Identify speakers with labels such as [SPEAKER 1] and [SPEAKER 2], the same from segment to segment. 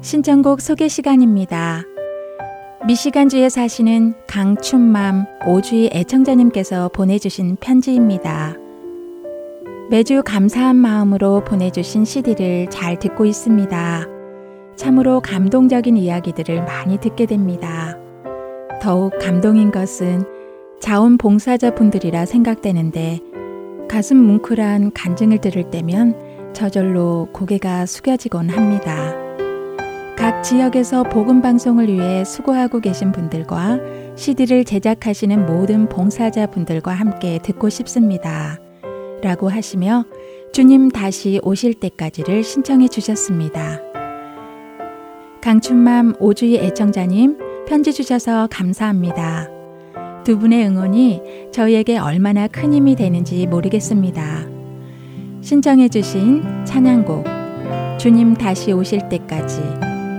[SPEAKER 1] 신청곡 소개 시간입니다. 미시간주에 사시는 강춘맘 오주희 애청자님께서 보내주신 편지입니다. 매주 감사한 마음으로 보내주신 CD를 잘 듣고 있습니다. 참으로 감동적인 이야기들을 많이 듣게 됩니다. 더욱 감동인 것은 자원봉사자 분들이라 생각되는데 가슴 뭉클한 간증을 들을 때면 저절로 고개가 숙여지곤 합니다. 각 지역에서 복음 방송을 위해 수고하고 계신 분들과 CD를 제작하시는 모든 봉사자 분들과 함께 듣고 싶습니다. 라고 하시며 주님 다시 오실 때까지를 신청해 주셨습니다. 강춘맘 오주희 애청자님 편지 주셔서 감사합니다. 두 분의 응원이 저희에게 얼마나 큰 힘이 되는지 모르겠습니다. 신청해 주신 찬양곡 주님 다시 오실 때까지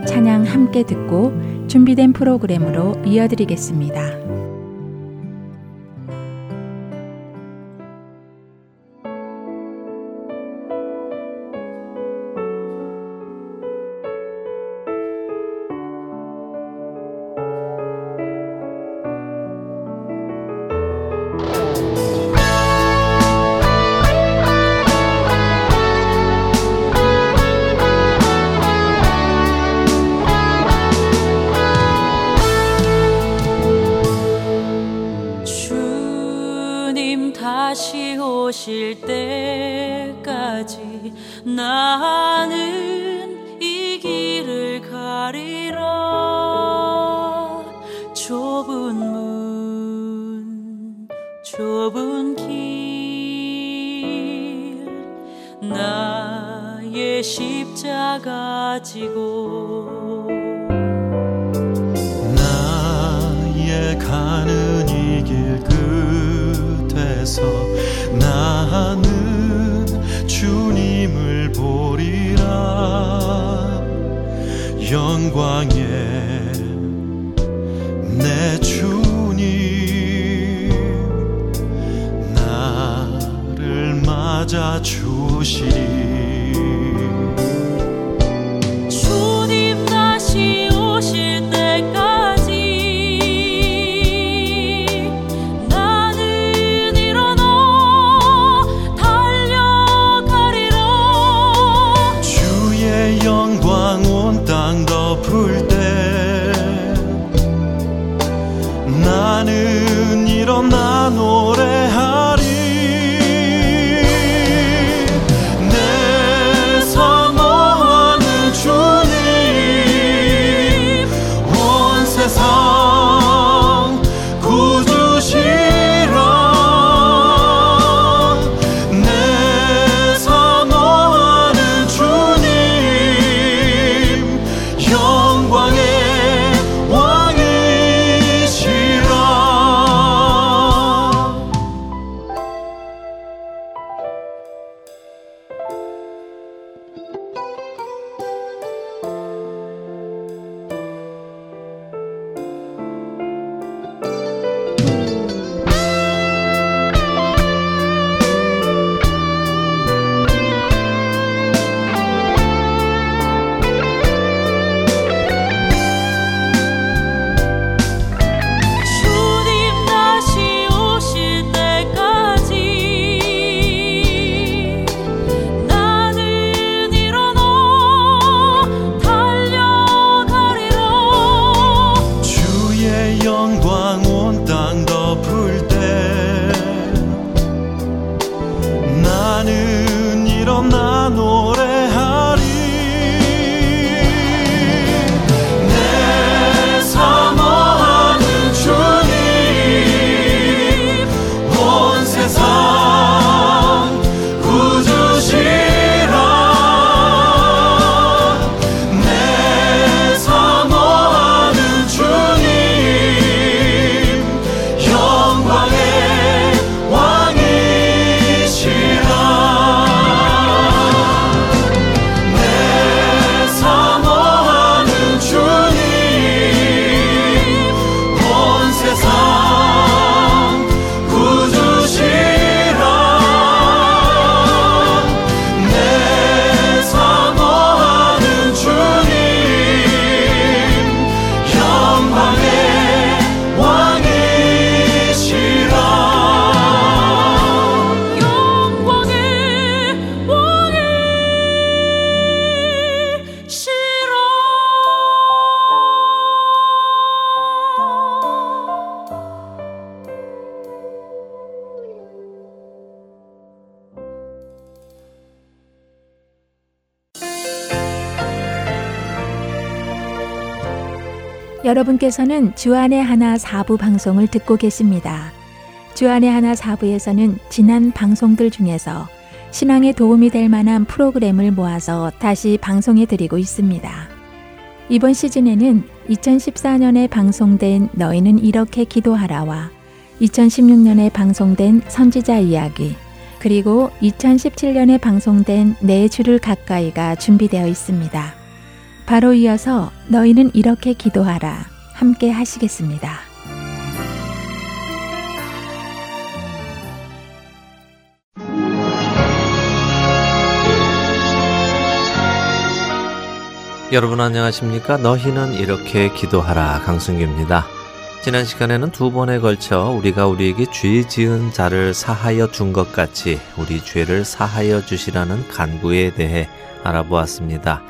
[SPEAKER 1] 찬양 함께 듣고 준비된 프로그램으로 이어드리겠습니다.
[SPEAKER 2] 다시 오실 때까지 나는 이 길을 가리라. 좁은 문 좁은 길 나의 십자가 지고
[SPEAKER 1] 나의 가는 나는 주님을 보리라. 영광에 내 주님 나를 맞아 주시리.
[SPEAKER 3] 여러분께서는 주안의 하나 사부 방송을 듣고 계십니다. 주안의 하나 사부에서는 지난 방송들 중에서 신앙에 도움이 될 만한 프로그램을 모아서 다시 방송해 드리고 있습니다. 이번 시즌에는 2014년에 방송된 너희는 이렇게 기도하라와 2016년에 방송된 선지자 이야기, 그리고 2017년에 방송된 내 주를 가까이가 준비되어 있습니다. 바로 이어서 너희는 이렇게 기도하라 함께 하시겠습니다.
[SPEAKER 4] 여러분 안녕하십니까? 너희는 이렇게 기도하라 강승규입니다. 지난 시간에는 두 번에 걸쳐 우리가 우리에게 죄 지은 자를 사하여 준 것 같이 우리 죄를 사하여 주시라는 간구에 대해 알아보았습니다.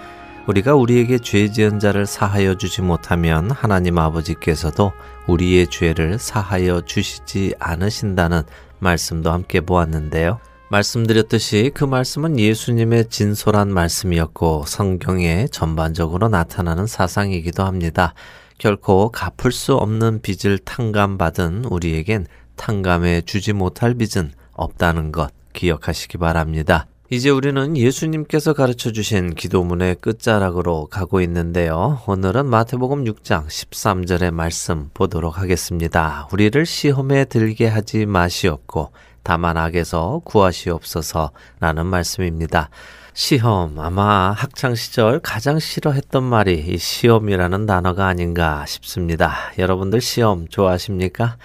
[SPEAKER 4] 우리가 우리에게 죄 지은 자를 사하여 주지 못하면 하나님 아버지께서도 우리의 죄를 사하여 주시지 않으신다는 말씀도 함께 보았는데요. 말씀드렸듯이 그 말씀은 예수님의 진솔한 말씀이었고 성경에 전반적으로 나타나는 사상이기도 합니다. 결코 갚을 수 없는 빚을 탕감받은 우리에겐 탕감해 주지 못할 빚은 없다는 것 기억하시기 바랍니다. 이제 우리는 예수님께서 가르쳐 주신 기도문의 끝자락으로 가고 있는데요. 오늘은 마태복음 6장 13절의 말씀 보도록 하겠습니다. 우리를 시험에 들게 하지 마시옵고 다만 악에서 구하시옵소서 라는 말씀입니다. 시험, 아마 학창 시절 가장 싫어했던 말이 이 시험이라는 단어가 아닌가 싶습니다. 여러분들 시험 좋아하십니까?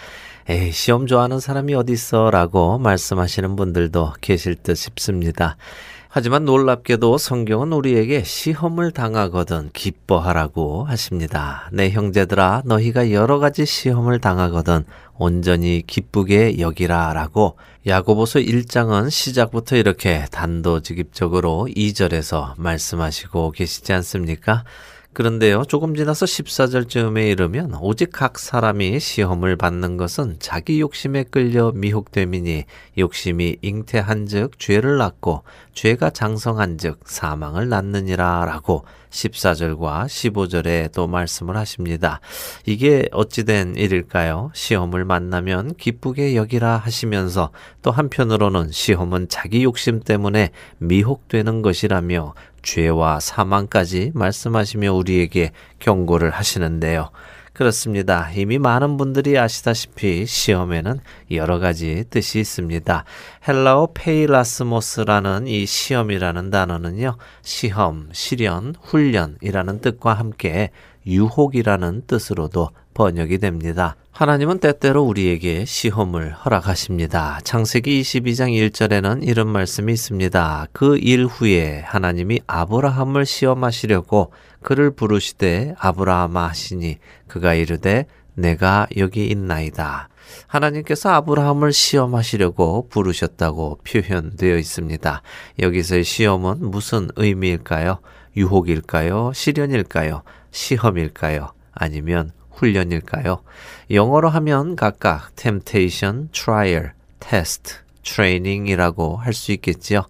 [SPEAKER 4] 에이, 시험 좋아하는 사람이 어딨어? 라고 말씀하시는 분들도 계실 듯 싶습니다. 하지만 놀랍게도 성경은 우리에게 시험을 당하거든 기뻐하라고 하십니다. 내 형제들아, 너희가 여러 가지 시험을 당하거든 온전히 기쁘게 여기라 라고 야고보서 1장은 시작부터 이렇게 단도직입적으로 2절에서 말씀하시고 계시지 않습니까? 그런데요, 조금 지나서 14절쯤에 이르면 오직 각 사람이 시험을 받는 것은 자기 욕심에 끌려 미혹됨이니 욕심이 잉태한즉 죄를 낳고 죄가 장성한즉 사망을 낳느니라 라고 14절과 15절에 또 말씀을 하십니다. 이게 어찌된 일일까요? 시험을 만나면 기쁘게 여기라 하시면서 또 한편으로는 시험은 자기 욕심 때문에 미혹되는 것이라며 죄와 사망까지 말씀하시며 우리에게 경고를 하시는데요. 그렇습니다. 이미 많은 분들이 아시다시피 시험에는 여러 가지 뜻이 있습니다. 헬라어 πειρασμός라는 이 시험이라는 단어는요, 시험, 시련, 훈련이라는 뜻과 함께 유혹이라는 뜻으로도 번역이 됩니다. 하나님은 때때로 우리에게 시험을 허락하십니다. 창세기 22장 1절에는 이런 말씀이 있습니다. 그 일 후에 하나님이 아브라함을 시험하시려고 그를 부르시되 아브라함아 하시니 그가 이르되 내가 여기 있나이다. 하나님께서 아브라함을 시험하시려고 부르셨다고 표현되어 있습니다. 여기서의 시험은 무슨 의미일까요? 유혹일까요? 시련일까요? 시험일까요? 아니면 훈련일까요? 영어로 하면 각각 temptation, trial, test, training이라고 할 수 있겠지요.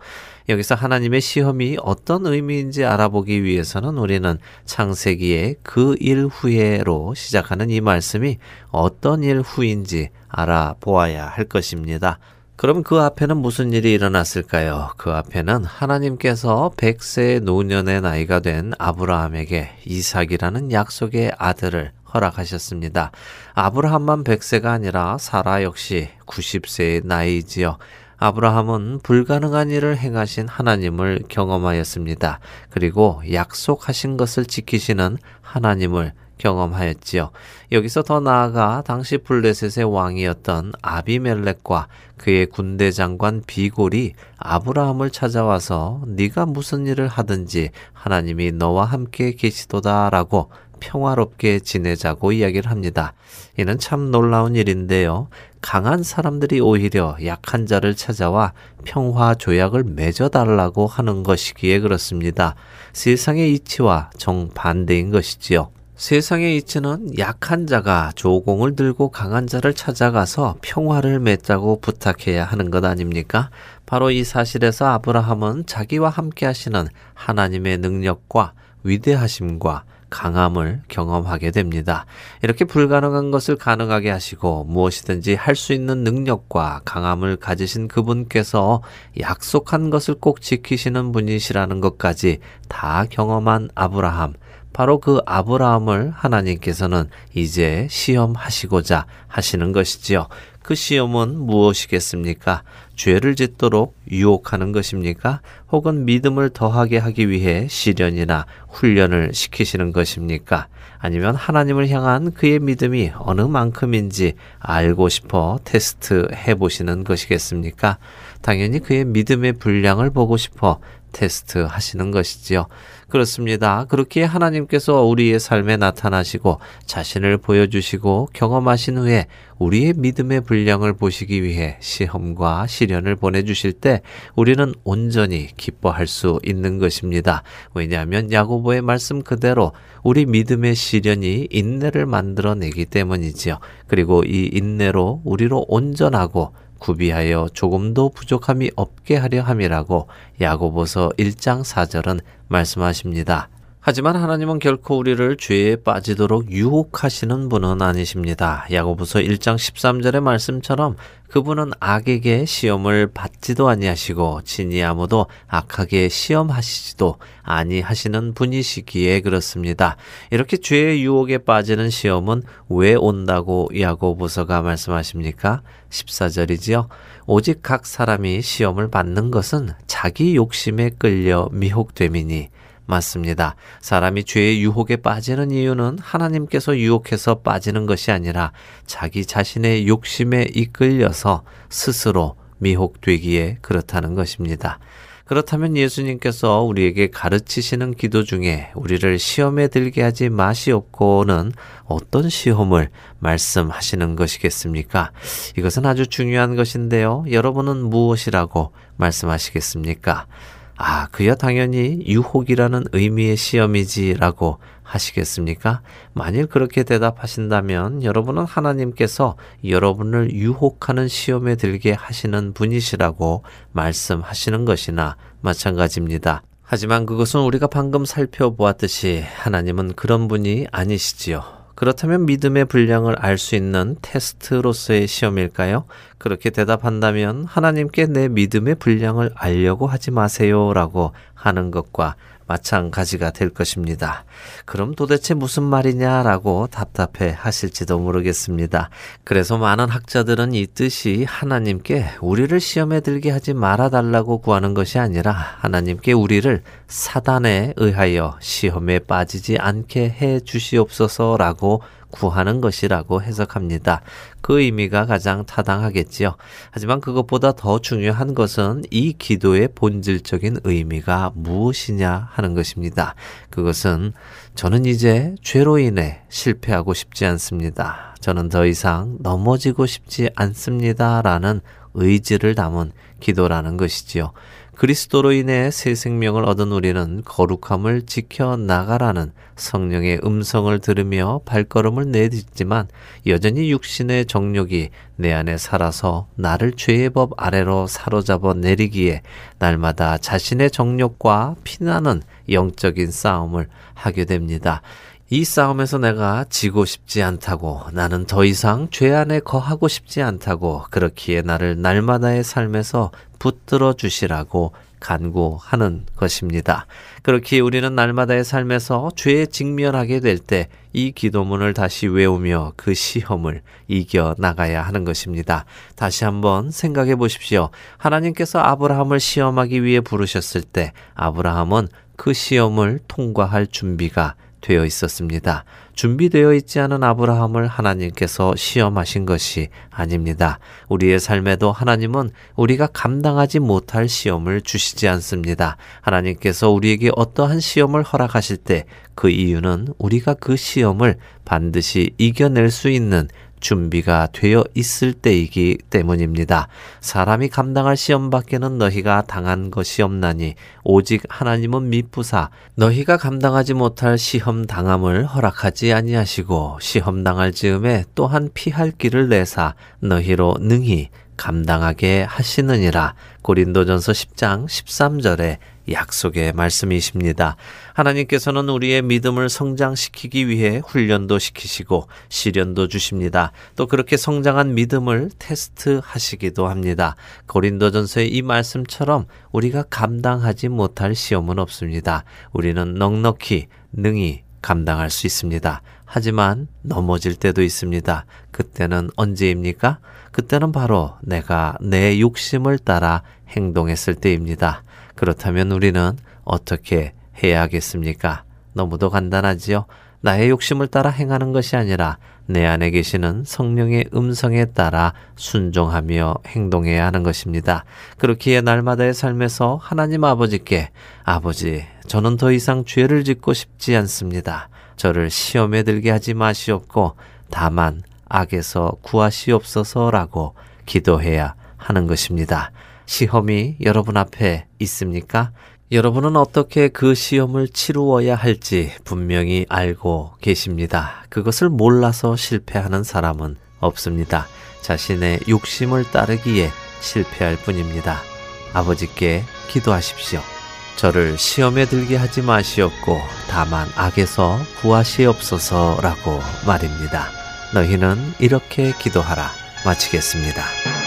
[SPEAKER 4] 여기서 하나님의 시험이 어떤 의미인지 알아보기 위해서는 우리는 창세기의 그 일 후에로 시작하는 이 말씀이 어떤 일 후인지 알아보아야 할 것입니다. 그럼 그 앞에는 무슨 일이 일어났을까요? 그 앞에는 하나님께서 100세 노년의 나이가 된 아브라함에게 이삭이라는 약속의 아들을 허락하셨습니다. 아브라함만 100세가 아니라 사라 역시 90세의 나이지요. 아브라함은 불가능한 일을 행하신 하나님을 경험하였습니다. 그리고 약속하신 것을 지키시는 하나님을 경험하였지요. 여기서 더 나아가 당시 블레셋의 왕이었던 아비멜렉과 그의 군대 장관 비골이 아브라함을 찾아와서 네가 무슨 일을 하든지 하나님이 너와 함께 계시도다라고 평화롭게 지내자고 이야기를 합니다. 이는 참 놀라운 일인데요. 강한 사람들이 오히려 약한 자를 찾아와 평화 조약을 맺어달라고 하는 것이기에 그렇습니다. 세상의 이치와 정반대인 것이지요. 세상의 이치는 약한 자가 조공을 들고 강한 자를 찾아가서 평화를 맺자고 부탁해야 하는 것 아닙니까? 바로 이 사실에서 아브라함은 자기와 함께 하시는 하나님의 능력과 위대하심과 강함을 경험하게 됩니다. 이렇게 불가능한 것을 가능하게 하시고 무엇이든지 할 수 있는 능력과 강함을 가지신 그분께서 약속한 것을 꼭 지키시는 분이시라는 것까지 다 경험한 아브라함. 바로 그 아브라함을 하나님께서는 이제 시험하시고자 하시는 것이지요. 그 시험은 무엇이겠습니까? 죄를 짓도록 유혹하는 것입니까? 혹은 믿음을 더하게 하기 위해 시련이나 훈련을 시키시는 것입니까? 아니면 하나님을 향한 그의 믿음이 어느 만큼인지 알고 싶어 테스트 해 보시는 것이겠습니까? 당연히 그의 믿음의 분량을 보고 싶어 테스트 하시는 것이지요. 그렇습니다. 그렇게 하나님께서 우리의 삶에 나타나시고 자신을 보여주시고 경험하신 후에 우리의 믿음의 분량을 보시기 위해 시험과 시련을 보내주실 때 우리는 온전히 기뻐할 수 있는 것입니다. 왜냐하면 야고보의 말씀 그대로 우리 믿음의 시련이 인내를 만들어내기 때문이지요. 그리고 이 인내로 우리로 온전하고 구비하여 조금도 부족함이 없게 하려 함이라고 야고보서 1장 4절은 말씀하십니다. 하지만 하나님은 결코 우리를 죄에 빠지도록 유혹하시는 분은 아니십니다. 야고보서 1장 13절의 말씀처럼 그분은 악에게 시험을 받지도 아니하시고 진이 아무도 악하게 시험하시지도 아니하시는 분이시기에 그렇습니다. 이렇게 죄의 유혹에 빠지는 시험은 왜 온다고 야고보서가 말씀하십니까? 14절이지요. 오직 각 사람이 시험을 받는 것은 자기 욕심에 끌려 미혹됨이니 맞습니다. 사람이 죄의 유혹에 빠지는 이유는 하나님께서 유혹해서 빠지는 것이 아니라 자기 자신의 욕심에 이끌려서 스스로 미혹되기에 그렇다는 것입니다. 그렇다면 예수님께서 우리에게 가르치시는 기도 중에 우리를 시험에 들게 하지 마시옵고는 어떤 시험을 말씀하시는 것이겠습니까? 이것은 아주 중요한 것인데요. 여러분은 무엇이라고 말씀하시겠습니까? 아, 그야 당연히 유혹이라는 의미의 시험이지라고 하시겠습니까? 만일 그렇게 대답하신다면 여러분은 하나님께서 여러분을 유혹하는 시험에 들게 하시는 분이시라고 말씀하시는 것이나 마찬가지입니다. 하지만 그것은 우리가 방금 살펴보았듯이 하나님은 그런 분이 아니시지요. 그렇다면 믿음의 분량을 알 수 있는 테스트로서의 시험일까요? 그렇게 대답한다면 하나님께 내 믿음의 분량을 알려고 하지 마세요 라고 하는 것과 마찬가지가 될 것입니다. 그럼 도대체 무슨 말이냐라고 답답해 하실지도 모르겠습니다. 그래서 많은 학자들은 이 뜻이 하나님께 우리를 시험에 들게 하지 말아달라고 구하는 것이 아니라 하나님께 우리를 사단에 의하여 시험에 빠지지 않게 해 주시옵소서라고 구하는 것이라고 해석합니다. 그 의미가 가장 타당하겠지요. 하지만 그것보다 더 중요한 것은 이 기도의 본질적인 의미가 무엇이냐 하는 것입니다. 그것은 저는 이제 죄로 인해 실패하고 싶지 않습니다. 저는 더 이상 넘어지고 싶지 않습니다. 라는 의지를 담은 기도라는 것이지요. 그리스도로 인해 새 생명을 얻은 우리는 거룩함을 지켜 나가라는 성령의 음성을 들으며 발걸음을 내딛지만 여전히 육신의 정욕이 내 안에 살아서 나를 죄의 법 아래로 사로잡아 내리기에 날마다 자신의 정욕과 피나는 영적인 싸움을 하게 됩니다. 이 싸움에서 내가 지고 싶지 않다고 나는 더 이상 죄 안에 거하고 싶지 않다고 그렇기에 나를 날마다의 삶에서 붙들어 주시라고 간구하는 것입니다. 그렇기에 우리는 날마다의 삶에서 죄에 직면하게 될 때 이 기도문을 다시 외우며 그 시험을 이겨 나가야 하는 것입니다. 다시 한번 생각해 보십시오. 하나님께서 아브라함을 시험하기 위해 부르셨을 때 아브라함은 그 시험을 통과할 준비가 되어 있었습니다. 준비되어 있지 않은 아브라함을 하나님께서 시험하신 것이 아닙니다. 우리의 삶에도 하나님은 우리가 감당하지 못할 시험을 주시지 않습니다. 하나님께서 우리에게 어떠한 시험을 허락하실 때 그 이유는 우리가 그 시험을 반드시 이겨낼 수 있는 준비가 되어 있을 때이기 때문입니다. 사람이 감당할 시험 밖에는 너희가 당한 것이 없나니 오직 하나님은 미쁘사 너희가 감당하지 못할 시험 당함을 허락하지 아니하시고 시험 당할 즈음에 또한 피할 길을 내사 너희로 능히
[SPEAKER 1] 감당하게 하시느니라. 고린도전서 10장 13절에 약속의 말씀이십니다. 하나님께서는 우리의 믿음을 성장시키기 위해 훈련도 시키시고 시련도 주십니다. 또 그렇게 성장한 믿음을 테스트 하시기도 합니다. 고린도전서의 이 말씀처럼 우리가 감당하지 못할 시험은 없습니다. 우리는 넉넉히 능히 감당할 수 있습니다. 하지만 넘어질 때도 있습니다. 그때는 언제입니까? 그때는 바로 내가 내 욕심을 따라 행동했을 때입니다. 그렇다면 우리는 어떻게 해야 하겠습니까? 너무도 간단하지요. 나의 욕심을 따라 행하는 것이 아니라 내 안에 계시는 성령의 음성에 따라 순종하며 행동해야 하는 것입니다. 그렇기에 날마다의 삶에서 하나님 아버지께 아버지, 저는 더 이상 죄를 짓고 싶지 않습니다. 저를 시험에 들게 하지 마시옵고 다만 악에서 구하시옵소서라고 기도해야 하는 것입니다. 시험이 여러분 앞에 있습니까? 여러분은 어떻게 그 시험을 치루어야 할지 분명히 알고 계십니다. 그것을 몰라서 실패하는 사람은 없습니다. 자신의 욕심을 따르기에 실패할 뿐입니다. 아버지께 기도하십시오. 저를 시험에 들게 하지 마시옵고 다만 악에서 구하시옵소서라고 말입니다. 너희는 이렇게 기도하라. 마치겠습니다.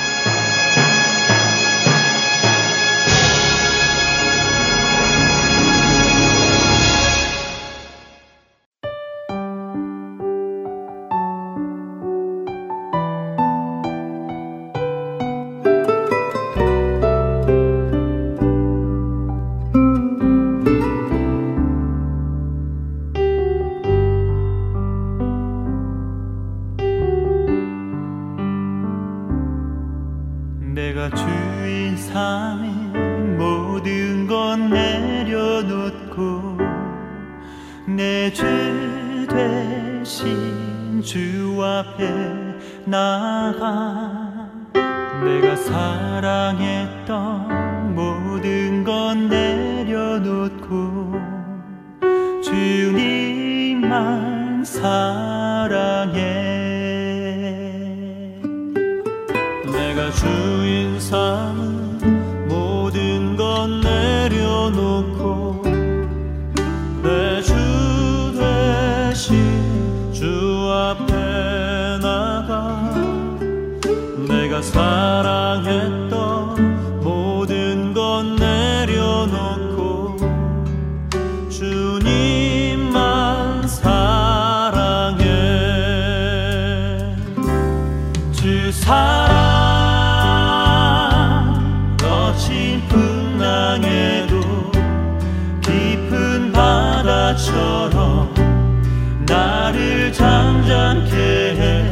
[SPEAKER 3] 나를 잠잠케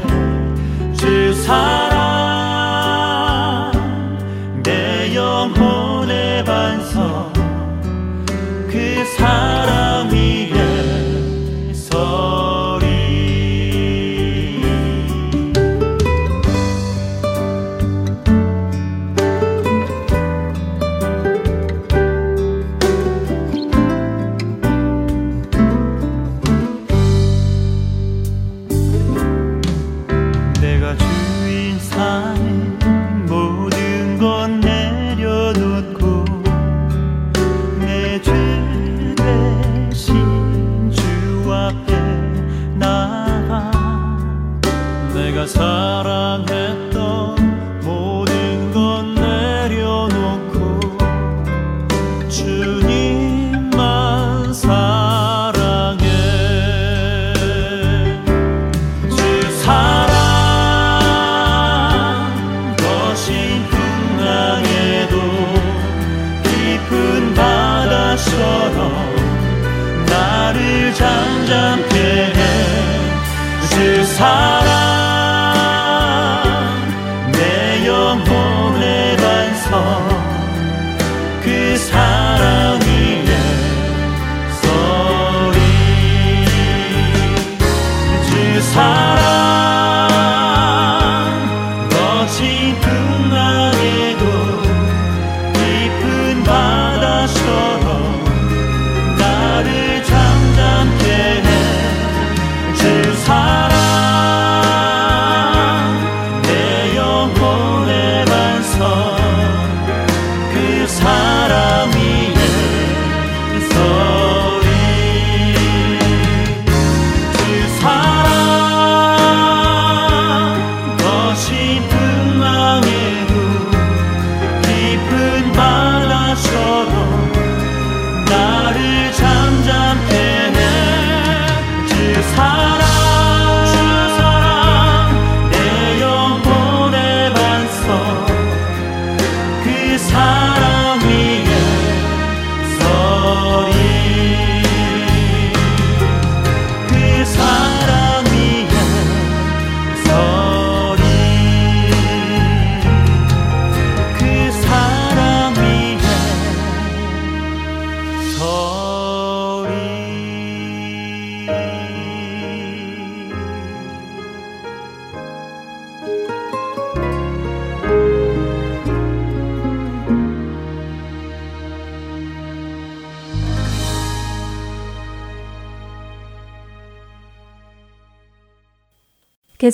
[SPEAKER 3] 해주 사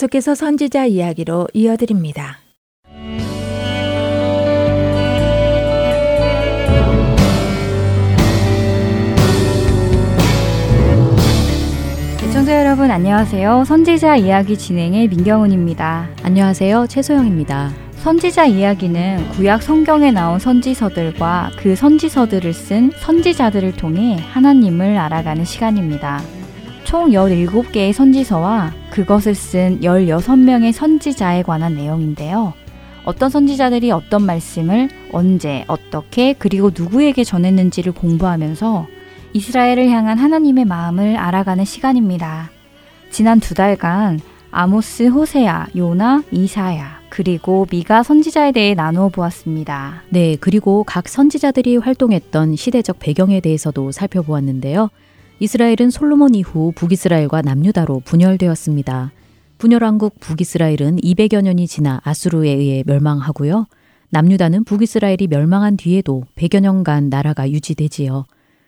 [SPEAKER 3] 계속해서 선지자 이야기로 이어드립니다.
[SPEAKER 5] 시청자 여러분 안녕하세요. 선지자 이야기 진행의 민경훈입니다.
[SPEAKER 6] 안녕하세요. 최소영입니다.
[SPEAKER 5] 선지자 이야기는 구약 성경에 나온 선지서들과 그 선지서들을 쓴 선지자들을 통해 하나님을 알아가는 시간입니다. 총 17개의 선지서와 그것을 쓴 16명의 선지자에 관한 내용인데요. 어떤 선지자들이 어떤 말씀을 언제, 어떻게, 그리고 누구에게 전했는지를 공부하면서 이스라엘을 향한 하나님의 마음을 알아가는 시간입니다. 지난 두 달간 아모스, 호세아, 요나, 이사야, 그리고 미가 선지자에 대해 나누어 보았습니다.
[SPEAKER 6] 네, 그리고 각 선지자들이 활동했던 시대적 배경에 대해서도 살펴보았는데요. 이스라엘은 솔로몬 이후 북이스라엘과 남유다로 분열되었습니다. 분열왕국 북이스라엘은 200여 년이 지나 아수르에 의해 멸망하고요. 남유다는 북이스라엘이 멸망한 뒤에도 100여 년간 나라가 유지되지요.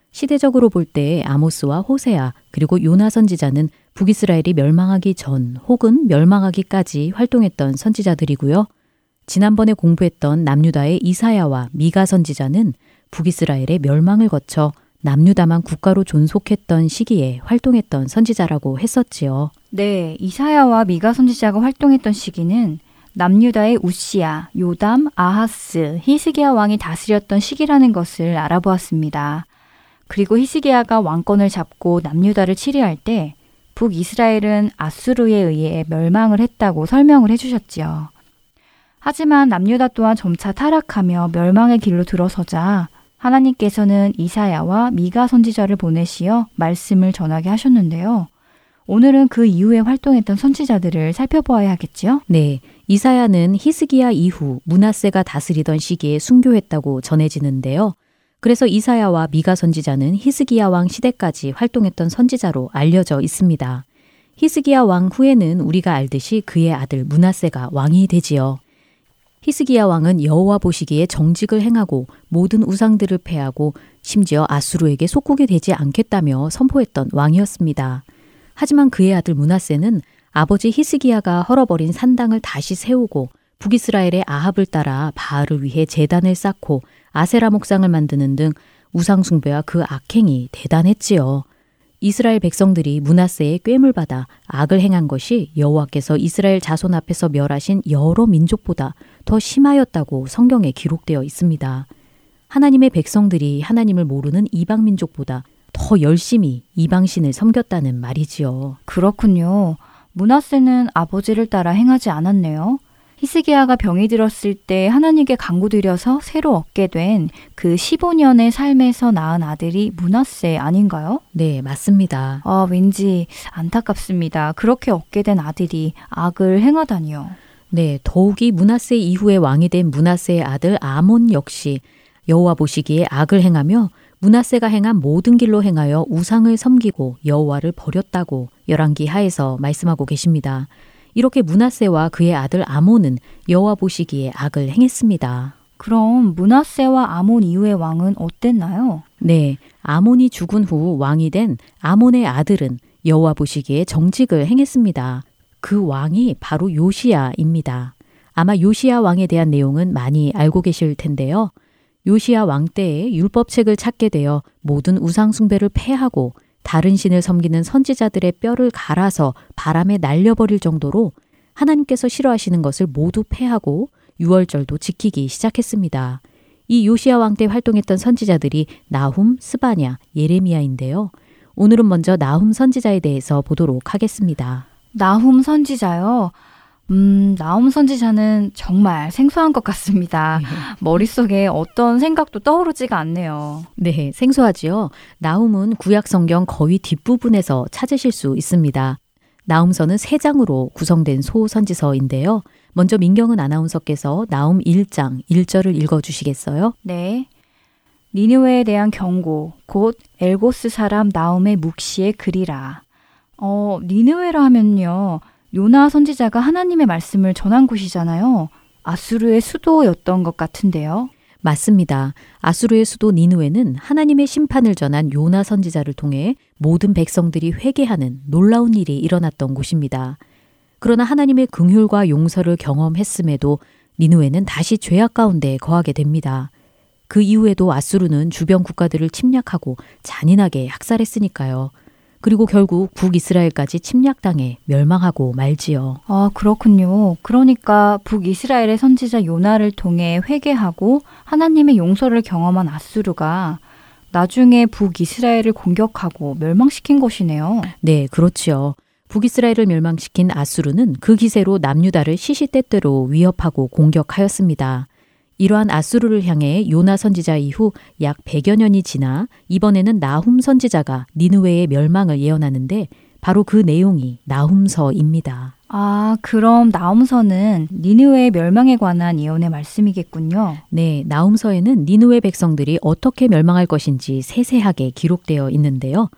[SPEAKER 6] 시대적으로 볼 때 아모스와 호세아 그리고 요나 선지자는 북이스라엘이 멸망하기 전 혹은 멸망하기까지 활동했던 선지자들이고요. 지난번에 공부했던 남유다의 이사야와 미가 선지자는 북이스라엘의 멸망을 거쳐 남유다만 국가로 존속했던 시기에 활동했던 선지자라고 했었지요.
[SPEAKER 5] 네, 이사야와 미가 선지자가 활동했던 시기는 남유다의 우시야, 요담, 아하스, 히스기야 왕이 다스렸던 시기라는 것을 알아보았습니다. 그리고 히스기야가 왕권을 잡고 남유다를 치리할 때 북이스라엘은 아수르에 의해 멸망을 했다고 설명을 해주셨지요. 하지만 남유다 또한 점차 타락하며 멸망의 길로 들어서자 하나님께서는 이사야와 미가 선지자를 보내시어 말씀을 전하게 하셨는데요. 오늘은 그 이후에 활동했던 선지자들을 살펴보아야 하겠지요?
[SPEAKER 6] 네. 이사야는 히스기야 이후 문하세가 다스리던 시기에 순교했다고 전해지는데요. 그래서 이사야와 미가 선지자는 히스기야 왕 시대까지 활동했던 선지자로 알려져 있습니다. 히스기야 왕 후에는 우리가 알듯이 그의 아들 문하세가 왕이 되지요. 히스기야 왕은 여호와 보시기에 정직을 행하고 모든 우상들을 패하고 심지어 아수르에게 속국이 되지 않겠다며 선포했던 왕이었습니다. 하지만 그의 아들 문하세는 아버지 히스기야가 헐어버린 산당을 다시 세우고 북이스라엘의 아합을 따라 바알을 위해 재단을 쌓고 아세라 목상을 만드는 등 우상 숭배와 그 악행이 대단했지요. 이스라엘 백성들이 문하세의 꿰물 받아 악을 행한 것이 여호와께서 이스라엘 자손 앞에서 멸하신 여러 민족보다 더 심하였다고 성경에 기록되어 있습니다. 하나님의 백성들이 하나님을 모르는 이방 민족보다 더 열심히 이방신을 섬겼다는 말이지요.
[SPEAKER 5] 그렇군요. 문하세는 아버지를 따라 행하지 않았네요. 히스기야가 병이 들었을 때 하나님께 간구드려서 새로 얻게 된 그 15년의 삶에서 낳은 아들이 문하세 아닌가요?
[SPEAKER 6] 네, 맞습니다.
[SPEAKER 5] 아, 왠지 안타깝습니다. 그렇게 얻게 된 아들이 악을 행하다니요.
[SPEAKER 6] 네, 더욱이 문하세 이후에 왕이 된 문하세의 아들 아몬 역시 여호와 보시기에 악을 행하며 문하세가 행한 모든 길로 행하여 우상을 섬기고 여호와를 버렸다고 열왕기 하에서 말씀하고 계십니다. 이렇게 문하세와 그의 아들 아몬은 여호와 보시기에 악을 행했습니다.
[SPEAKER 5] 그럼 문하세와 아몬 이후의 왕은 어땠나요?
[SPEAKER 6] 네, 아몬이 죽은 후 왕이 된 아몬의 아들은 여호와 보시기에 정직을 행했습니다. 그 왕이 바로 요시야입니다. 아마 요시야 왕에 대한 내용은 많이 알고 계실 텐데요. 요시야 왕 때에 율법책을 찾게 되어 모든 우상 숭배를 폐하고 다른 신을 섬기는 선지자들의 뼈를 갈아서 바람에 날려버릴 정도로 하나님께서 싫어하시는 것을 모두 폐하고 유월절도 지키기 시작했습니다. 이 요시야 왕 때 활동했던 선지자들이 나훔, 스바냐, 예레미야인데요. 오늘은 먼저 나훔 선지자에 대해서 보도록 하겠습니다.
[SPEAKER 5] 나훔 선지자요. 음, 나움 선지자는 정말 생소한 것 같습니다. 네. 머릿속에 어떤 생각도 떠오르지가 않네요.
[SPEAKER 6] 네, 생소하지요. 나움은 구약 성경 거의 뒷부분에서 찾으실 수 있습니다. 나움서는 세 장으로 구성된 소선지서인데요. 먼저 민경은 아나운서께서 나움 1장 1절을 읽어 주시겠어요?
[SPEAKER 5] 네. 니느웨에 대한 경고, 곧 엘고스 사람 나움의 묵시의 글이라. 어, 니느웨라 하면요. 요나 선지자가 하나님의 말씀을 전한 곳이잖아요. 아수르의 수도였던 것 같은데요.
[SPEAKER 6] 맞습니다. 아수르의 수도 니누에는 하나님의 심판을 전한 요나 선지자를 통해 모든 백성들이 회개하는 놀라운 일이 일어났던 곳입니다. 그러나 하나님의 긍휼과 용서를 경험했음에도 니누에는 다시 죄악 가운데 거하게 됩니다. 그 이후에도 아수르는 주변 국가들을 침략하고 잔인하게 학살했으니까요. 그리고 결국 북이스라엘까지 침략당해 멸망하고 말지요.
[SPEAKER 5] 아, 그렇군요. 그러니까 북이스라엘의 선지자 요나를 통해 회개하고 하나님의 용서를 경험한 아수르가 나중에 북이스라엘을 공격하고 멸망시킨 것이네요.
[SPEAKER 6] 네, 그렇지요. 북이스라엘을 멸망시킨 아수르는 그 기세로 남유다를 시시때때로 위협하고 공격하였습니다. 이러한 아수르를 향해 요나 선지자 이후 약 100여 년이 지나 이번에는 나훔 선지자가 니느웨의 멸망을 예언하는데 바로 그 내용이 나훔서입니다.
[SPEAKER 5] 아, 그럼 나훔서는 니느웨의 멸망에 관한 예언의 말씀이겠군요.
[SPEAKER 6] 네, 나훔서에는 니느웨 백성들이 어떻게 멸망할 것인지 세세하게 기록되어 있는데요.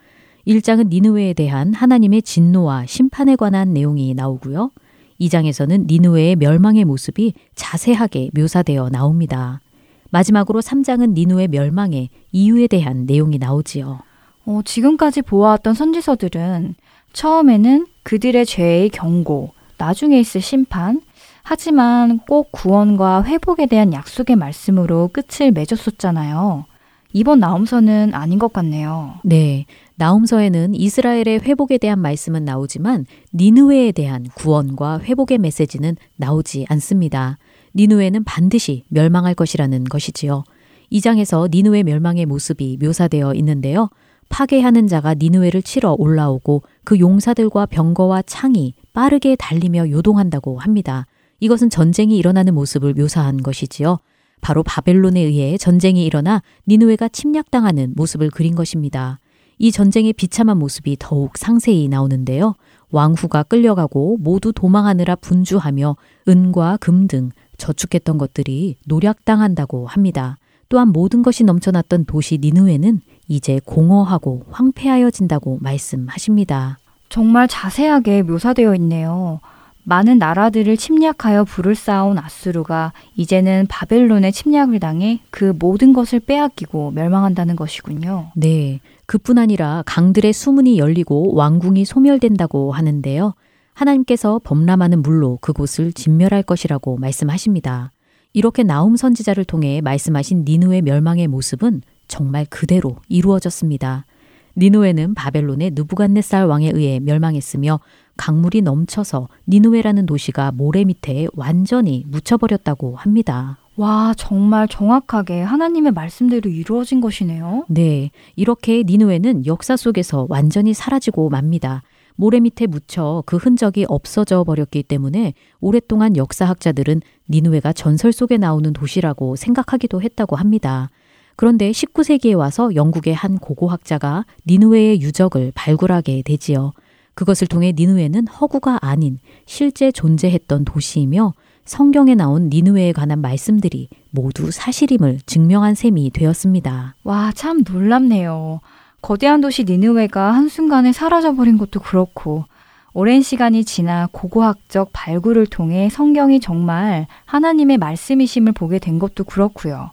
[SPEAKER 6] 1장은 니느웨에 대한 하나님의 진노와 심판에 관한 내용이 나오고요. 2장에서는 니누웨의 멸망의 모습이 자세하게 묘사되어 나옵니다. 마지막으로 3장은 니누의 멸망의 이유에 대한 내용이 나오지요.
[SPEAKER 5] 어, 지금까지 보아왔던 선지서들은 처음에는 그들의 죄의 경고, 나중에 있을 심판, 하지만 꼭 구원과 회복에 대한 약속의 말씀으로 끝을 맺었었잖아요. 이번 나움서는 아닌 것 같네요.
[SPEAKER 6] 네. 나움서에는 이스라엘의 회복에 대한 말씀은 나오지만 니느웨에 대한 구원과 회복의 메시지는 나오지 않습니다. 니느웨는 반드시 멸망할 것이라는 것이지요. 이 장에서 니느웨 멸망의 모습이 묘사되어 있는데요. 파괴하는 자가 니느웨를 치러 올라오고 그 용사들과 병거와 창이 빠르게 달리며 요동한다고 합니다. 이것은 전쟁이 일어나는 모습을 묘사한 것이지요. 바로 바벨론에 의해 전쟁이 일어나 니느웨가 침략당하는 모습을 그린 것입니다. 이 전쟁의 비참한 모습이 더욱 상세히 나오는데요. 왕후가 끌려가고 모두 도망하느라 분주하며 은과 금 등 저축했던 것들이 노략당한다고 합니다. 또한 모든 것이 넘쳐났던 도시 니누에는 이제 공허하고 황폐하여진다고 말씀하십니다.
[SPEAKER 5] 정말 자세하게 묘사되어 있네요. 많은 나라들을 침략하여 불을 쌓아온 아수르가 이제는 바벨론의 침략을 당해 그 모든 것을 빼앗기고 멸망한다는 것이군요.
[SPEAKER 6] 네. 그뿐 아니라 강들의 수문이 열리고 왕궁이 소멸된다고 하는데요. 하나님께서 범람하는 물로 그곳을 진멸할 것이라고 말씀하십니다. 이렇게 나움 선지자를 통해 말씀하신 니누의 멸망의 모습은 정말 그대로 이루어졌습니다. 니누에는 바벨론의 누부갓네살 왕에 의해 멸망했으며 강물이 넘쳐서 니누에라는 도시가 모래 밑에 완전히 묻혀버렸다고 합니다.
[SPEAKER 5] 와, 정말 정확하게 하나님의 말씀대로 이루어진 것이네요.
[SPEAKER 6] 네. 이렇게 니누에는 역사 속에서 완전히 사라지고 맙니다. 모래 밑에 묻혀 그 흔적이 없어져 버렸기 때문에 오랫동안 역사학자들은 니누에가 전설 속에 나오는 도시라고 생각하기도 했다고 합니다. 그런데 19세기에 와서 영국의 한 고고학자가 니누에의 유적을 발굴하게 되지요. 그것을 통해 니누에는 허구가 아닌 실제 존재했던 도시이며 성경에 나온 니누웨에 관한 말씀들이 모두 사실임을 증명한 셈이 되었습니다.
[SPEAKER 5] 와, 참 놀랍네요. 거대한 도시 니누웨가 한순간에 사라져버린 것도 그렇고, 오랜 시간이 지나 고고학적 발굴을 통해 성경이 정말 하나님의 말씀이심을 보게 된 것도 그렇고요.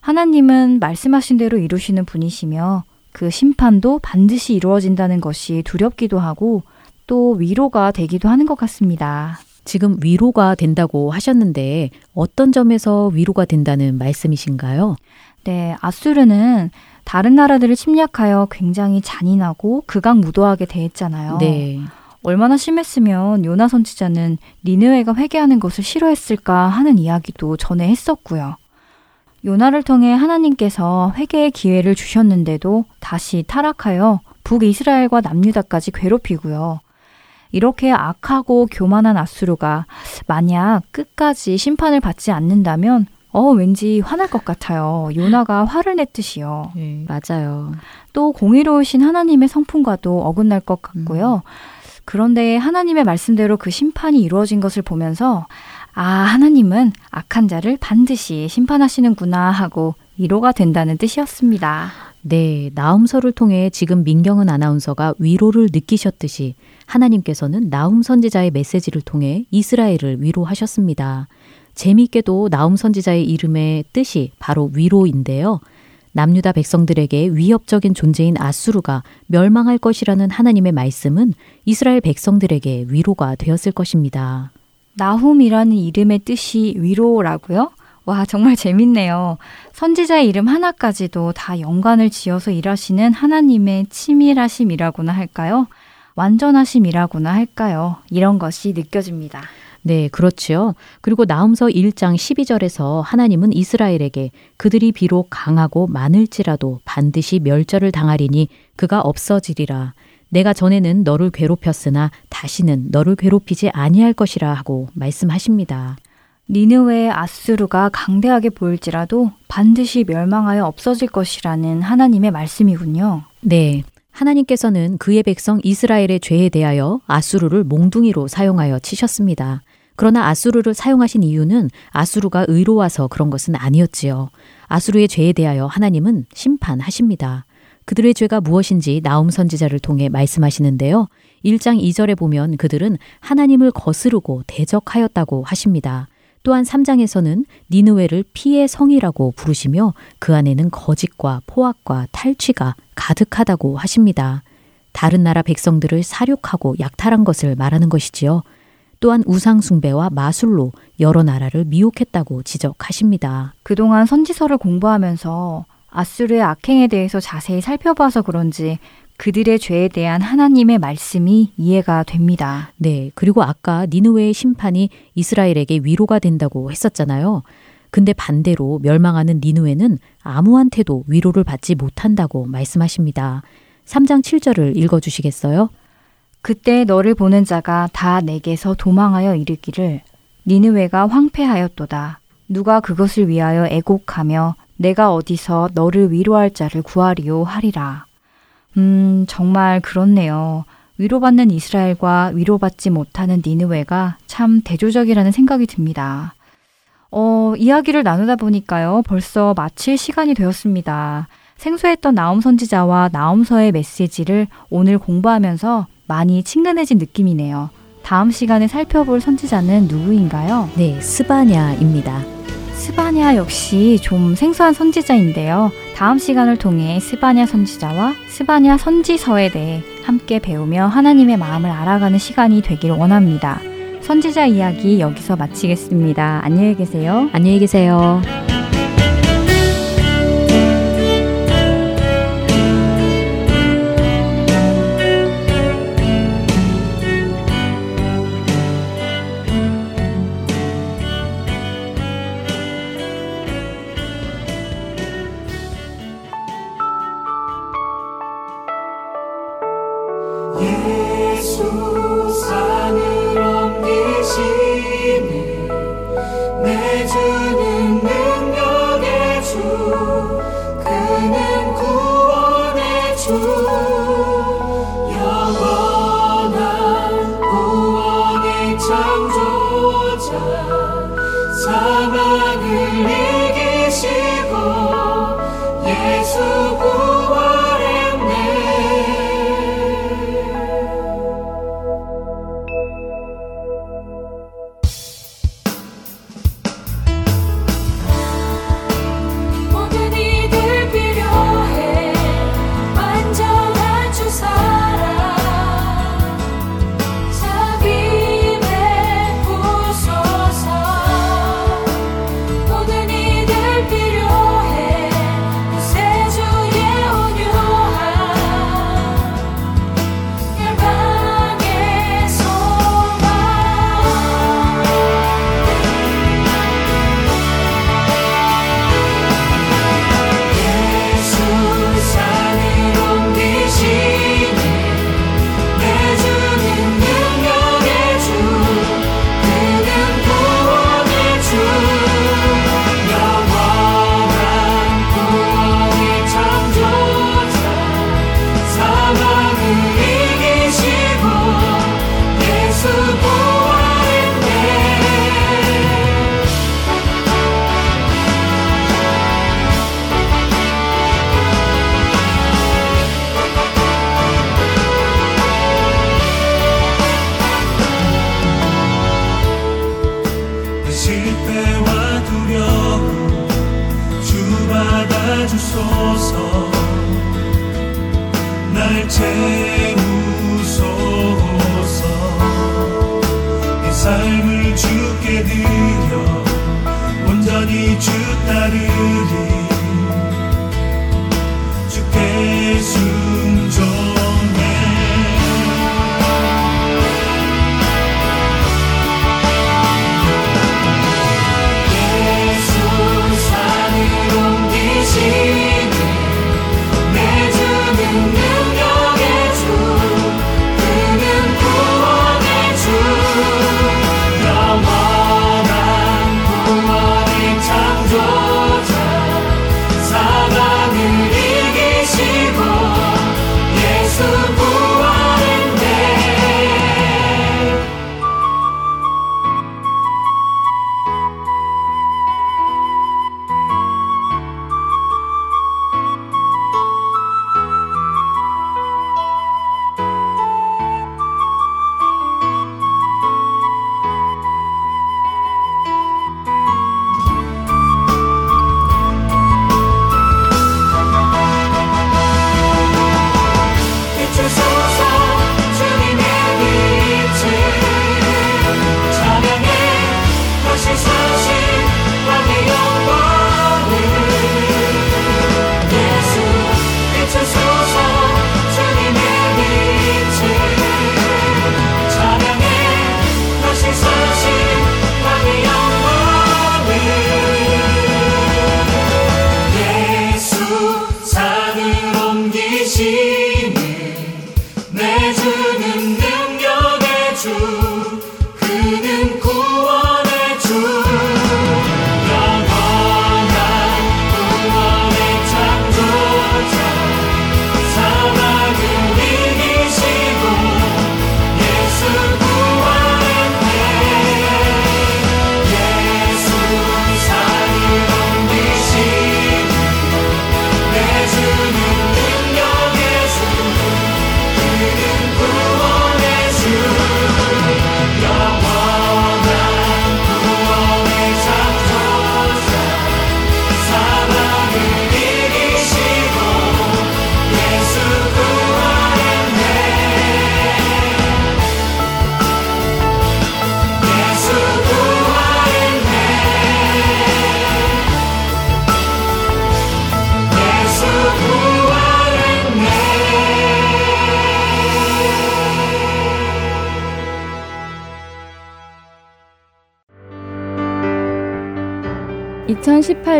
[SPEAKER 5] 하나님은 말씀하신 대로 이루시는 분이시며 그 심판도 반드시 이루어진다는 것이 두렵기도 하고 또 위로가 되기도 하는 것 같습니다.
[SPEAKER 6] 지금 위로가 된다고 하셨는데 어떤 점에서 위로가 된다는 말씀이신가요?
[SPEAKER 5] 네, 아수르는 다른 나라들을 침략하여 굉장히 잔인하고 극악무도하게 대했잖아요.
[SPEAKER 6] 네.
[SPEAKER 5] 얼마나 심했으면 요나 선지자는 니느웨가 회개하는 것을 싫어했을까 하는 이야기도 전에 했었고요. 요나를 통해 하나님께서 회개의 기회를 주셨는데도 다시 타락하여 북이스라엘과 남유다까지 괴롭히고요. 이렇게 악하고 교만한 아수르가 만약 끝까지 심판을 받지 않는다면 어, 왠지 화날 것 같아요. 요나가 화를 냈듯이요.
[SPEAKER 6] 네, 맞아요.
[SPEAKER 5] 또 공의로우신 하나님의 성품과도 어긋날 것 같고요. 음. 그런데 하나님의 말씀대로 그 심판이 이루어진 것을 보면서 아, 하나님은 악한 자를 반드시 심판하시는구나 하고 위로가 된다는 뜻이었습니다.
[SPEAKER 6] 네, 나움서를 통해 지금 민경은 아나운서가 위로를 느끼셨듯이 하나님께서는 나움 선지자의 메시지를 통해 이스라엘을 위로하셨습니다. 재미있게도 나움 선지자의 이름의 뜻이 바로 위로인데요. 남유다 백성들에게 위협적인 존재인 아수르가 멸망할 것이라는 하나님의 말씀은 이스라엘 백성들에게 위로가 되었을 것입니다.
[SPEAKER 5] 나훔이라는 이름의 뜻이 위로라고요? 와, 정말 재밌네요. 선지자의 이름 하나까지도 다 연관을 지어서 일하시는 하나님의 치밀하심이라고나 할까요? 완전하심이라고나 할까요? 이런 것이 느껴집니다.
[SPEAKER 6] 네, 그렇지요. 그리고 나움서 1장 12절에서 하나님은 이스라엘에게 그들이 비록 강하고 많을지라도 반드시 멸절을 당하리니 그가 없어지리라. 내가 전에는 너를 괴롭혔으나 다시는 너를 괴롭히지 아니할 것이라 하고 말씀하십니다.
[SPEAKER 5] 니느웨의 아수르가 강대하게 보일지라도 반드시 멸망하여 없어질 것이라는 하나님의 말씀이군요.
[SPEAKER 6] 네. 하나님께서는 그의 백성 이스라엘의 죄에 대하여 아수르를 몽둥이로 사용하여 치셨습니다. 그러나 아수르를 사용하신 이유는 아수르가 의로와서 그런 것은 아니었지요. 아수르의 죄에 대하여 하나님은 심판하십니다. 그들의 죄가 무엇인지 나움 선지자를 통해 말씀하시는데요. 1장 2절에 보면 그들은 하나님을 거스르고 대적하였다고 하십니다. 또한 3장에서는 니느웨를 피의 성이라고 부르시며 그 안에는 거짓과 포악과 탈취가 가득하다고 하십니다. 다른 나라 백성들을 사륙하고 약탈한 것을 말하는 것이지요. 또한 우상숭배와 마술로 여러 나라를 미혹했다고 지적하십니다.
[SPEAKER 5] 그동안 선지서를 공부하면서 아수르의 악행에 대해서 자세히 살펴봐서 그런지 그들의 죄에 대한 하나님의 말씀이 이해가 됩니다.
[SPEAKER 6] 네. 그리고 아까 니느웨의 심판이 이스라엘에게 위로가 된다고 했었잖아요. 근데 반대로 멸망하는 니느웨는 아무한테도 위로를 받지 못한다고 말씀하십니다. 3장 7절을 읽어 주시겠어요?
[SPEAKER 5] 그때 너를 보는 자가 다 내게서 도망하여 이르기를 니느웨가 황폐하였도다. 누가 그것을 위하여 애곡하며 내가 어디서 너를 위로할 자를 구하리요 하리라. 음, 정말 그렇네요. 위로받는 이스라엘과 위로받지 못하는 니느웨가 참 대조적이라는 생각이 듭니다. 어, 이야기를 나누다 보니까요. 벌써 마칠 시간이 되었습니다. 생소했던 나움 선지자와 나움서의 메시지를 오늘 공부하면서 많이 친근해진 느낌이네요. 다음 시간에 살펴볼 선지자는 누구인가요?
[SPEAKER 6] 네, 스바냐입니다.
[SPEAKER 5] 스바냐 역시 좀 생소한 선지자인데요. 다음 시간을 통해 스바냐 선지자와 스바냐 선지서에 대해 함께 배우며 하나님의 마음을 알아가는 시간이 되길 원합니다. 선지자 이야기 여기서 마치겠습니다. 안녕히 계세요.
[SPEAKER 6] 안녕히 계세요.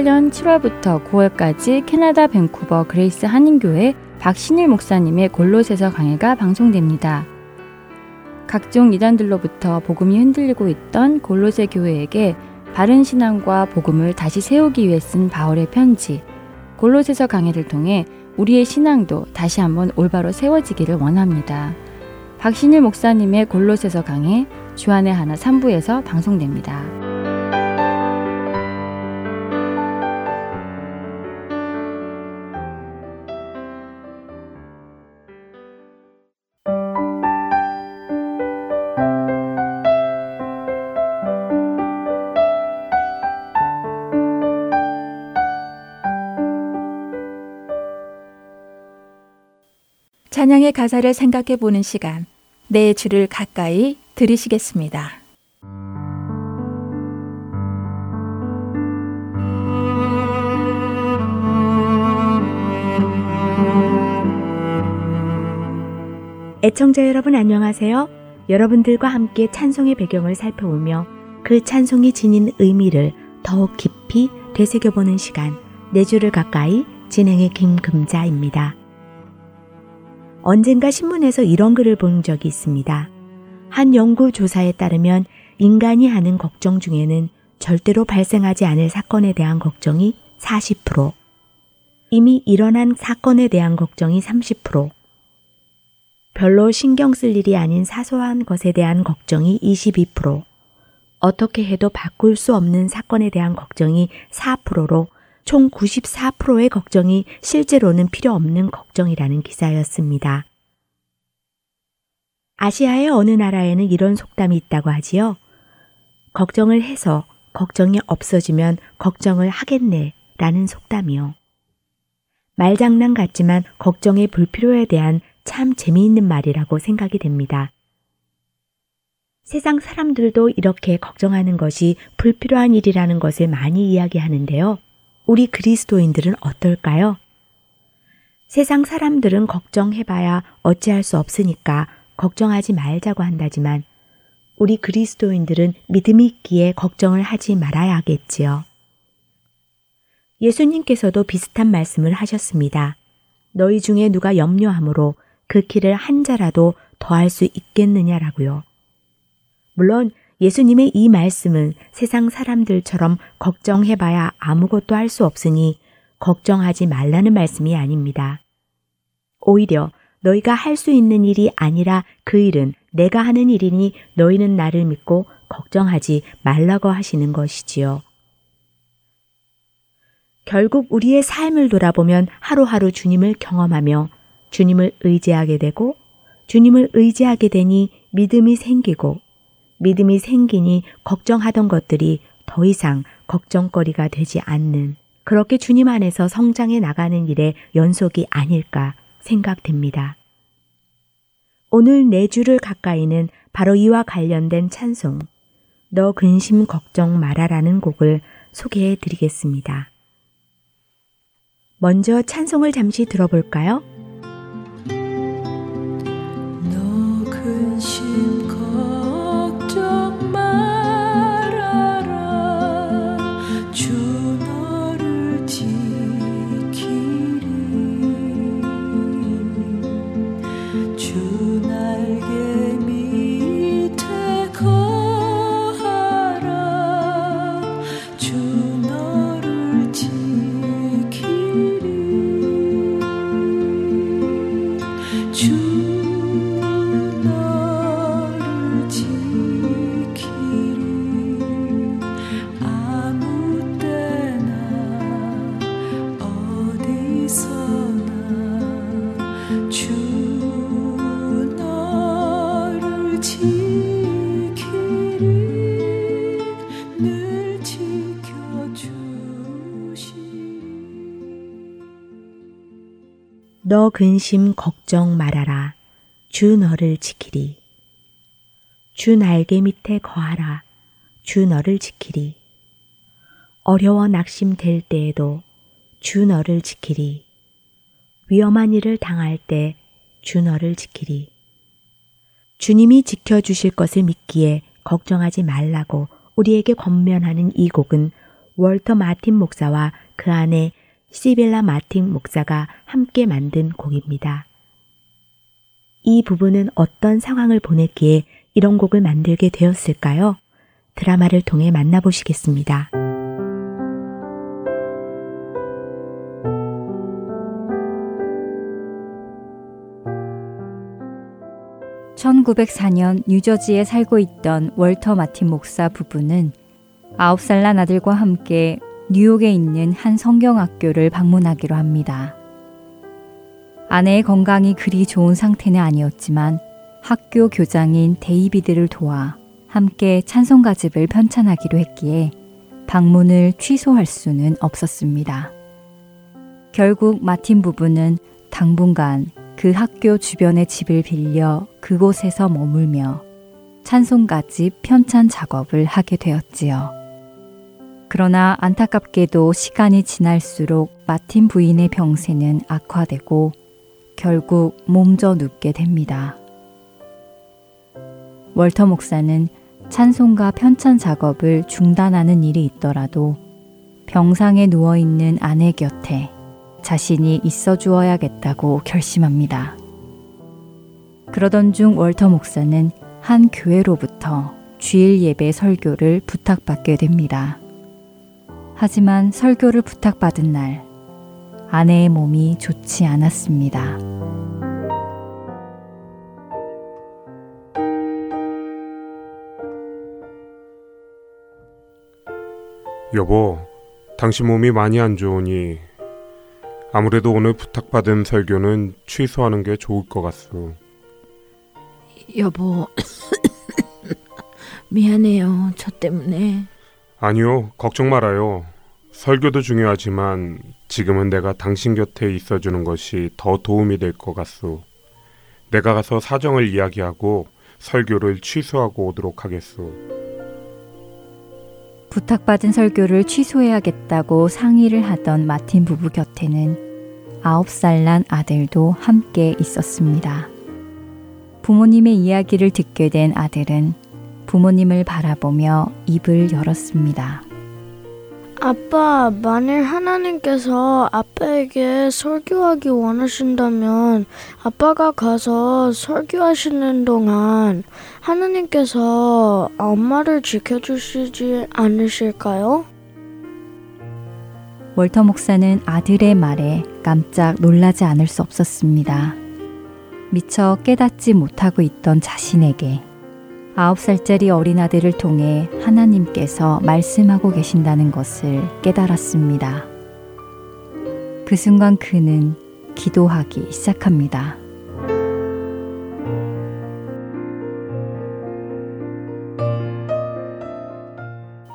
[SPEAKER 7] (2018년 7월부터 9월까지) 캐나다 밴쿠버 그레이스 한인교회 박신일 목사님의 골로새서 강해가 방송됩니다. 각종 이단들로부터 복음이 흔들리고 있던 골로새 교회에게 바른 신앙과 복음을 다시 세우기 위해 쓴 바울의 편지 골로새서 강해를 통해 우리의 신앙도 다시 한번 올바로 세워지기를 원합니다. 박신일 목사님의 골로새서 강해 주안의 하나 3부에서 방송됩니다.
[SPEAKER 8] 찬양의 가사를 생각해 보는 시간, 내 주를 가까이 들으시겠습니다. 애청자 여러분 안녕하세요. 여러분들과 함께 찬송의 배경을 살펴보며 그 찬송이 지닌 의미를 더욱 깊이 되새겨보는 시간, 내 주를 가까이 진행의 김금자입니다. 언젠가 신문에서 이런 글을 본 적이 있습니다. 한 연구 조사에 따르면 인간이 하는 걱정 중에는 절대로 발생하지 않을 사건에 대한 걱정이 40%, 이미 일어난 사건에 대한 걱정이 30%, 별로 신경 쓸 일이 아닌 사소한 것에 대한 걱정이 22%, 어떻게 해도 바꿀 수 없는 사건에 대한 걱정이 4%로 총 94%의 걱정이 실제로는 필요 없는 걱정이라는 기사였습니다. 아시아의 어느 나라에는 이런 속담이 있다고 하지요. 걱정을 해서 걱정이 없어지면 걱정을 하겠네 라는 속담이요. 말장난 같지만 걱정의 불필요에 대한 참 재미있는 말이라고 생각이 됩니다. 세상 사람들도 이렇게 걱정하는 것이 불필요한 일이라는 것을 많이 이야기하는데요. 우리 그리스도인들은 어떨까요? 세상 사람들은 걱정해봐야 어찌할 수 없으니까 걱정하지 말자고 한다지만 우리 그리스도인들은 믿음이 있기에 걱정을 하지 말아야겠지요. 예수님께서도 비슷한 말씀을 하셨습니다. 너희 중에 누가 염려함으로 그 키를 한 자라도 더할 수 있겠느냐라고요. 물론 예수님의 이 말씀은 세상 사람들처럼 걱정해봐야 아무것도 할 수 없으니 걱정하지 말라는 말씀이 아닙니다. 오히려 너희가 할 수 있는 일이 아니라 그 일은 내가 하는 일이니 너희는 나를 믿고 걱정하지 말라고 하시는 것이지요. 결국 우리의 삶을 돌아보면 하루하루 주님을 경험하며 주님을 의지하게 되고 주님을 의지하게 되니 믿음이 생기고 믿음이 생기니 걱정하던 것들이 더 이상 걱정거리가 되지 않는 그렇게 주님 안에서 성장해 나가는 일의 연속이 아닐까 생각됩니다. 오늘 내네 주를 가까이는 바로 이와 관련된 찬송, 너 근심 걱정 말아라는 곡을 소개해 드리겠습니다. 먼저 찬송을 잠시 들어볼까요? 너 근심 걱정 말아라. 주 너를 지키리. 주 날개 밑에 거하라. 주 너를 지키리. 어려워 낙심될 때에도 주 너를 지키리. 위험한 일을 당할 때 주 너를 지키리. 주님이 지켜주실 것을 믿기에 걱정하지 말라고 우리에게 권면하는 이 곡은 월터 마틴 목사와 그 안에 시빌라 마틴 목사가 함께 만든 곡입니다. 이 부부는 어떤 상황을 보냈기에 이런 곡을 만들게 되었을까요? 드라마를 통해 만나보시겠습니다.
[SPEAKER 5] (1904년) 뉴저지에 살고 있던 월터 마틴 목사 부부는 아홉 살 난 아들과 함께 뉴욕에 있는 한 성경학교를 방문하기로 합니다. 아내의 건강이 그리 좋은 상태는 아니었지만 학교 교장인 데이비드를 도와 함께 찬송가집을 편찬하기로 했기에 방문을 취소할 수는 없었습니다. 결국 마틴 부부는 당분간 그 학교 주변의 집을 빌려 그곳에서 머물며 찬송가집 편찬 작업을 하게 되었지요. 그러나 안타깝게도 시간이 지날수록 마틴 부인의 병세는 악화되고 결국 몸져 눕게 됩니다. 월터 목사는 찬송가 편찬 작업을 중단하는 일이 있더라도 병상에 누워 있는 아내 곁에 자신이 있어 주어야겠다고 결심합니다. 그러던 중 월터 목사는 한 교회로부터 주일 예배 설교를 부탁받게 됩니다. 하지만 설교를 부탁받은 날, 아내의 몸이 좋지 않았습니다.
[SPEAKER 9] 여보, 당신 몸이 많이 안 좋으니 아무래도 오늘 부탁받은 설교는 취소하는 게 좋을 것 같소.
[SPEAKER 10] 여보, 미안해요. 저 때문에.
[SPEAKER 9] 아니요, 걱정 말아요. 설교도 중요하지만 지금은 내가 당신 곁에 있어주는 것이 더 도움이 될 것 같소. 내가 가서 사정을 이야기하고 설교를 취소하고 오도록 하겠소.
[SPEAKER 5] 부탁받은 설교를 취소해야겠다고 상의를 하던 마틴 부부 곁에는 아홉 살 난 아들도 함께 있었습니다. 부모님의 이야기를 듣게 된 아들은 부모님을 바라보며 입을 열었습니다.
[SPEAKER 10] 아빠, 만일 하나님께서 아빠에게 설교하기 원하신다면 아빠가 가서 설교하시는 동안 하나님께서 엄마를 지켜주시지 않으실까요?
[SPEAKER 5] 월터 목사는 아들의 말에 깜짝 놀라지 않을 수 없었습니다. 미처 깨닫지 못하고 있던 자신에게 아홉 살짜리 어린아들을 통해 하나님께서 말씀하고 계신다는 것을 깨달았습니다. 그 순간 그는 기도하기 시작합니다.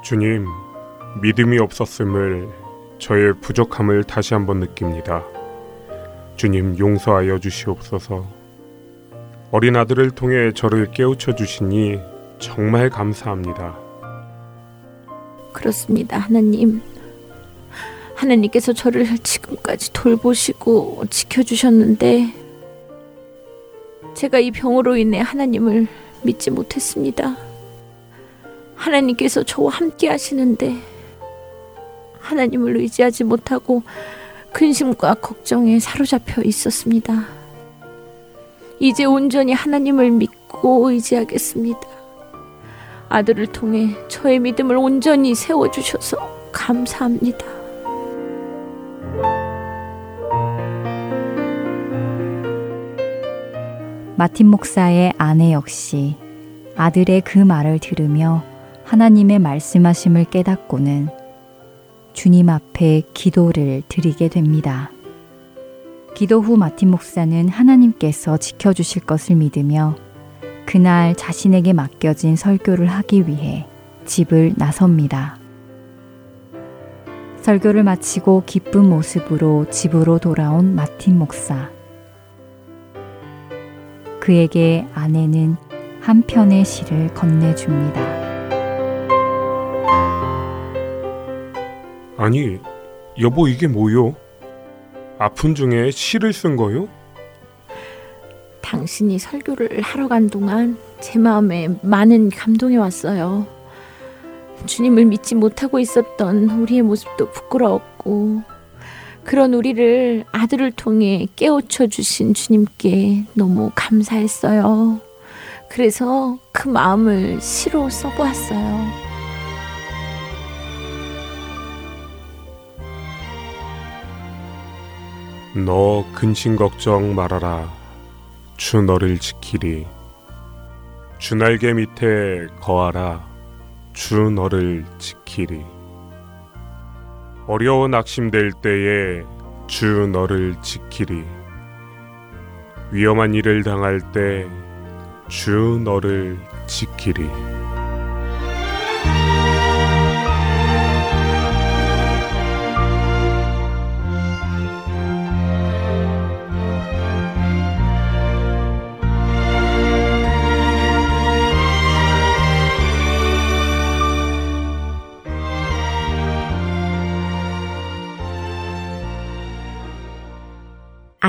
[SPEAKER 9] 주님, 믿음이 없었음을 저의 부족함을 다시 한번 느낍니다. 주님 용서하여 주시옵소서. 어린 아들을 통해 저를 깨우쳐 주시니 정말 감사합니다.
[SPEAKER 11] 그렇습니다, 하나님. 하나님께서 저를 지금까지 돌보시고 지켜주셨는데, 제가 이 병으로 인해 하나님을 믿지 못했습니다. 하나님께서 저와 함께 하시는데, 하나님을 의지하지 못하고 근심과 걱정에 사로잡혀 있었습니다. 이제 온전히 하나님을 믿고 의지하겠습니다. 아들을 통해 저의 믿음을 온전히 세워주셔서 감사합니다.
[SPEAKER 5] 마틴 목사의 아내 역시 아들의 그 말을 들으며 하나님의 말씀하심을 깨닫고는 주님 앞에 기도를 드리게 됩니다. 기도 후 마틴 목사는 하나님께서 지켜주실 것을 믿으며 그날 자신에게 맡겨진 설교를 하기 위해 집을 나섭니다. 설교를 마치고 기쁜 모습으로 집으로 돌아온 마틴 목사. 그에게 아내는 한 편의 시를 건네줍니다.
[SPEAKER 9] 아니, 여보 이게 뭐요? 아픈 중에 시를 쓴 거요?
[SPEAKER 11] 당신이 설교를 하러 간 동안 제 마음에 많은 감동이 왔어요. 주님을 믿지 못하고 있었던 우리의 모습도 부끄러웠고, 그런 우리를 아들을 통해 깨우쳐 주신 주님께 너무 감사했어요. 그래서 그 마음을 시로 써보았어요.
[SPEAKER 9] 너 근심 걱정 말아라. 주 너를 지키리. 주 날개 밑에 거하라. 주 너를 지키리. 어려워 낙심될 때에 주 너를 지키리. 위험한 일을 당할 때 주 너를 지키리.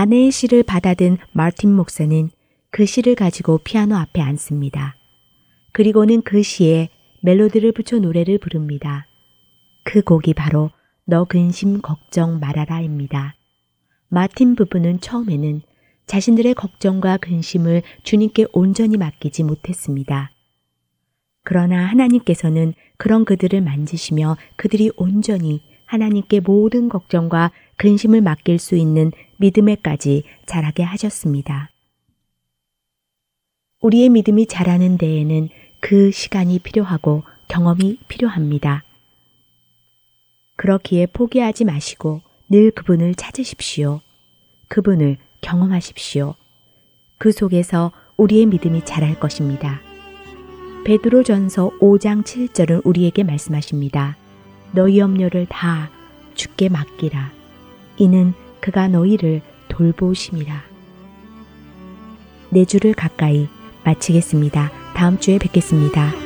[SPEAKER 8] 아내의 시를 받아든 마틴 목사는 그 시를 가지고 피아노 앞에 앉습니다. 그리고는 그 시에 멜로디를 붙여 노래를 부릅니다. 그 곡이 바로 너 근심 걱정 말아라입니다. 마틴 부부는 처음에는 자신들의 걱정과 근심을 주님께 온전히 맡기지 못했습니다. 그러나 하나님께서는 그런 그들을 만지시며 그들이 온전히 하나님께 모든 걱정과 근심을 맡길 수 있는 믿음에까지 자라게 하셨습니다. 우리의 믿음이 자라는 데에는 그 시간이 필요하고 경험이 필요합니다. 그렇기에 포기하지 마시고 늘 그분을 찾으십시오. 그분을 경험하십시오. 그 속에서 우리의 믿음이 자랄 것입니다. 베드로 전서 5장 7절은 우리에게 말씀하십니다. 너희 염려를 다 주께 맡기라. 이는 그가 너희를 돌보심이라. 네 주를 가까이 마치겠습니다. 다음 주에 뵙겠습니다.